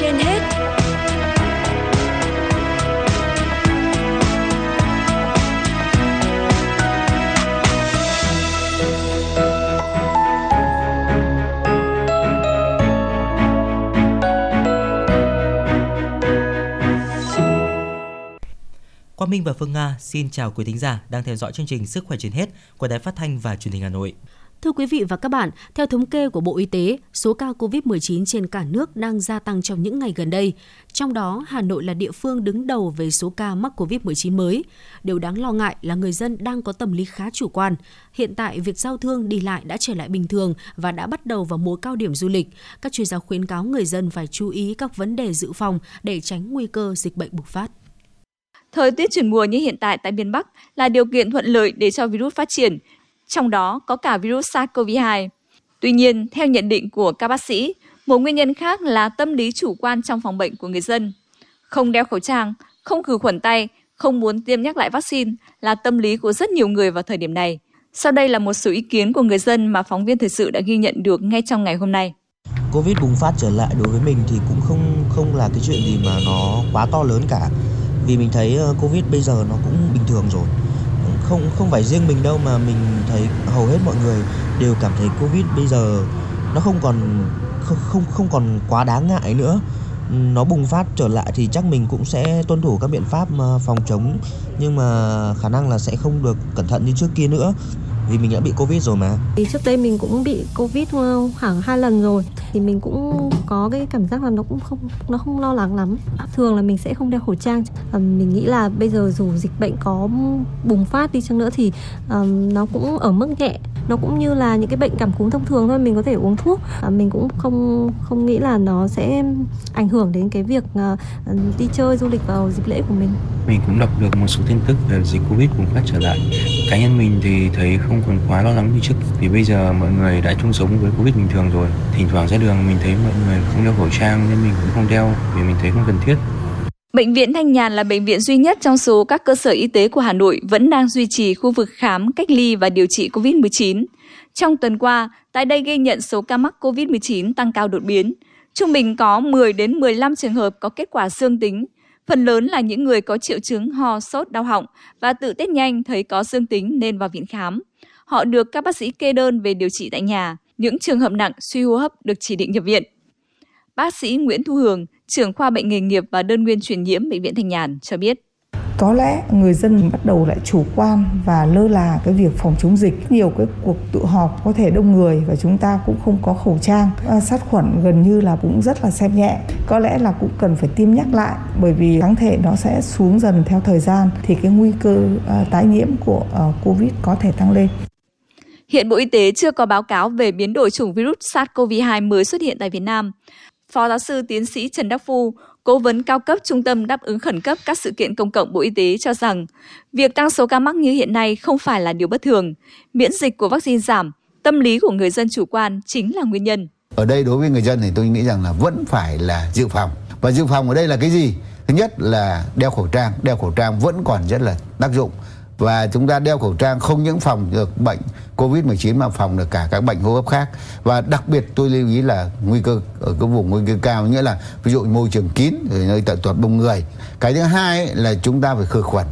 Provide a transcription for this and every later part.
trên hết. Quang Minh và Phương Nga xin chào quý thính giả đang theo dõi chương trình Sức khỏe trên hết của Đài Phát thanh và Truyền hình Hà Nội. Thưa quý vị và các bạn, theo thống kê của Bộ Y tế, số ca COVID-19 trên cả nước đang gia tăng trong những ngày gần đây. Trong đó, Hà Nội là địa phương đứng đầu về số ca mắc COVID-19 mới. Điều đáng lo ngại là người dân đang có tâm lý khá chủ quan. Hiện tại, việc giao thương đi lại đã trở lại bình thường và đã bắt đầu vào mùa cao điểm du lịch. Các chuyên gia khuyến cáo người dân phải chú ý các vấn đề dự phòng để tránh nguy cơ dịch bệnh bùng phát. Thời tiết chuyển mùa như hiện tại tại miền Bắc là điều kiện thuận lợi để cho virus phát triển, trong đó có cả virus SARS-CoV-2. Tuy nhiên, theo nhận định của các bác sĩ, một nguyên nhân khác là tâm lý chủ quan trong phòng bệnh của người dân. Không đeo khẩu trang, không khử khuẩn tay, không muốn tiêm nhắc lại vaccine là tâm lý của rất nhiều người vào thời điểm này. Sau đây là một số ý kiến của người dân mà phóng viên thời sự đã ghi nhận được ngay trong ngày hôm nay. Covid bùng phát trở lại đối với mình thì cũng không không là cái chuyện gì mà nó quá to lớn cả. Vì mình thấy ờ, Covid bây giờ nó cũng bình thường rồi không không phải riêng mình đâu mà mình thấy hầu hết mọi người đều cảm thấy covid bây giờ nó không còn, không không không còn quá đáng ngại nữa. Nó bùng phát trở lại thì chắc mình cũng sẽ tuân thủ các biện pháp ờ, phòng chống. Nhưng mà khả năng là sẽ không được cẩn thận như trước kia nữa vì mình đã bị covid rồi mà. Thì trước đây mình cũng bị covid khoảng hai lần rồi. Thì mình cũng có cái cảm giác là nó cũng không nó không lo lắng lắm. Thường là mình sẽ không đeo khẩu trang. Mình nghĩ là bây giờ dù dịch bệnh có bùng phát đi chăng nữa thì um, nó cũng ở mức nhẹ. Nó cũng như là những cái bệnh cảm cúm thông thường thôi mình có thể uống thuốc. À, mình cũng không không nghĩ là nó sẽ ảnh hưởng đến cái việc uh, đi chơi du lịch vào dịp lễ của mình. Mình cũng đọc được một số tin tức về dịch covid bùng phát trở lại cá nhân mình thì thấy không còn quá lo lắng như trước vì bây giờ mọi người đã chung sống với covid bình thường rồi thỉnh thoảng ra đường mình thấy mọi người không đeo khẩu trang nên mình cũng không đeo vì mình thấy không cần thiết Bệnh viện Thanh Nhàn là bệnh viện duy nhất trong số các cơ sở y tế của Hà Nội vẫn đang duy trì khu vực khám, cách ly và điều trị COVID-19. Trong tuần qua, tại đây ghi nhận số ca mắc COVID-19 tăng cao đột biến. Trung bình có 10 đến 15 trường hợp có kết quả dương tính. Phần lớn là những người có triệu chứng ho, sốt, đau họng và tự test nhanh thấy có dương tính nên vào viện khám. Họ được các bác sĩ kê đơn về điều trị tại nhà. Những trường hợp nặng suy hô hấp được chỉ định nhập viện. Bác sĩ Nguyễn Thu Hường, trưởng khoa bệnh nghề nghiệp và đơn nguyên truyền nhiễm bệnh viện Thanh Nhàn cho biết có lẽ người dân bắt đầu lại chủ quan và lơ là cái việc phòng chống dịch. Nhiều cái cuộc tụ họp có thể đông người và chúng ta cũng không có khẩu trang. À, sát khuẩn gần như là cũng rất là xem nhẹ. Có lẽ là cũng cần phải tiêm nhắc lại bởi vì kháng thể nó sẽ xuống dần theo thời gian thì cái nguy cơ à, tái nhiễm của à, covid có thể tăng lên. Hiện Bộ Y tế chưa có báo cáo về biến đổi chủng virus SARS-CoV-2 mới xuất hiện tại Việt Nam. Phó giáo sư tiến sĩ Trần Đắc Phu, cố vấn cao cấp Trung tâm đáp ứng khẩn cấp các sự kiện công cộng Bộ Y tế cho rằng, việc tăng số ca mắc như hiện nay không phải là điều bất thường. Miễn dịch của vaccine giảm, tâm lý của người dân chủ quan chính là nguyên nhân. Ở đây đối với người dân thì tôi nghĩ rằng là vẫn phải là dự phòng. Và dự phòng ở đây là cái gì? Thứ nhất là đeo khẩu trang, đeo khẩu trang vẫn còn rất là tác dụng và chúng ta đeo khẩu trang không những phòng được bệnh Covid-19 mà phòng được cả các bệnh hô hấp khác. Và đặc biệt tôi lưu ý là nguy cơ ở cái vùng nguy cơ cao nghĩa là ví dụ môi trường kín rồi nơi tận tuột đông người. Cái thứ hai là chúng ta phải khử khuẩn.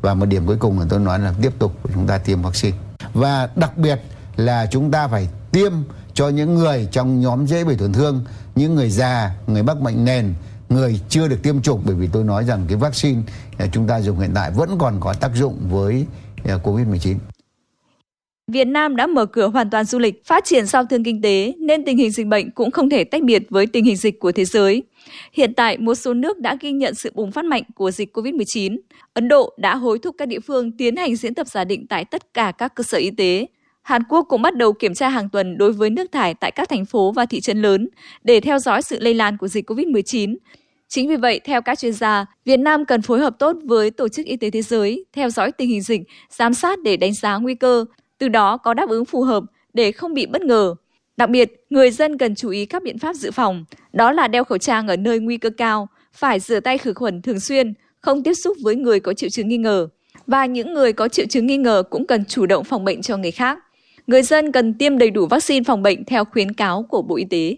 Và một điểm cuối cùng là tôi nói là tiếp tục chúng ta tiêm vaccine. Và đặc biệt là chúng ta phải tiêm cho những người trong nhóm dễ bị tổn thương, những người già, người mắc bệnh nền, người chưa được tiêm chủng bởi vì tôi nói rằng cái vaccine à, chúng ta dùng hiện tại vẫn còn có tác dụng với à, Covid-19. Việt Nam đã mở cửa hoàn toàn du lịch, phát triển giao thương kinh tế nên tình hình dịch bệnh cũng không thể tách biệt với tình hình dịch của thế giới. Hiện tại, một số nước đã ghi nhận sự bùng phát mạnh của dịch COVID-19. Ấn Độ đã hối thúc các địa phương tiến hành diễn tập giả định tại tất cả các cơ sở y tế. Hàn Quốc cũng bắt đầu kiểm tra hàng tuần đối với nước thải tại các thành phố và thị trấn lớn để theo dõi sự lây lan của dịch COVID-19. Chính vì vậy, theo các chuyên gia, Việt Nam cần phối hợp tốt với Tổ chức Y tế Thế giới, theo dõi tình hình dịch, giám sát để đánh giá nguy cơ, từ đó có đáp ứng phù hợp để không bị bất ngờ. Đặc biệt, người dân cần chú ý các biện pháp dự phòng, đó là đeo khẩu trang ở nơi nguy cơ cao, phải rửa tay khử khuẩn thường xuyên, không tiếp xúc với người có triệu chứng nghi ngờ. Và những người có triệu chứng nghi ngờ cũng cần chủ động phòng bệnh cho người khác. Người dân cần tiêm đầy đủ vaccine phòng bệnh theo khuyến cáo của Bộ Y tế.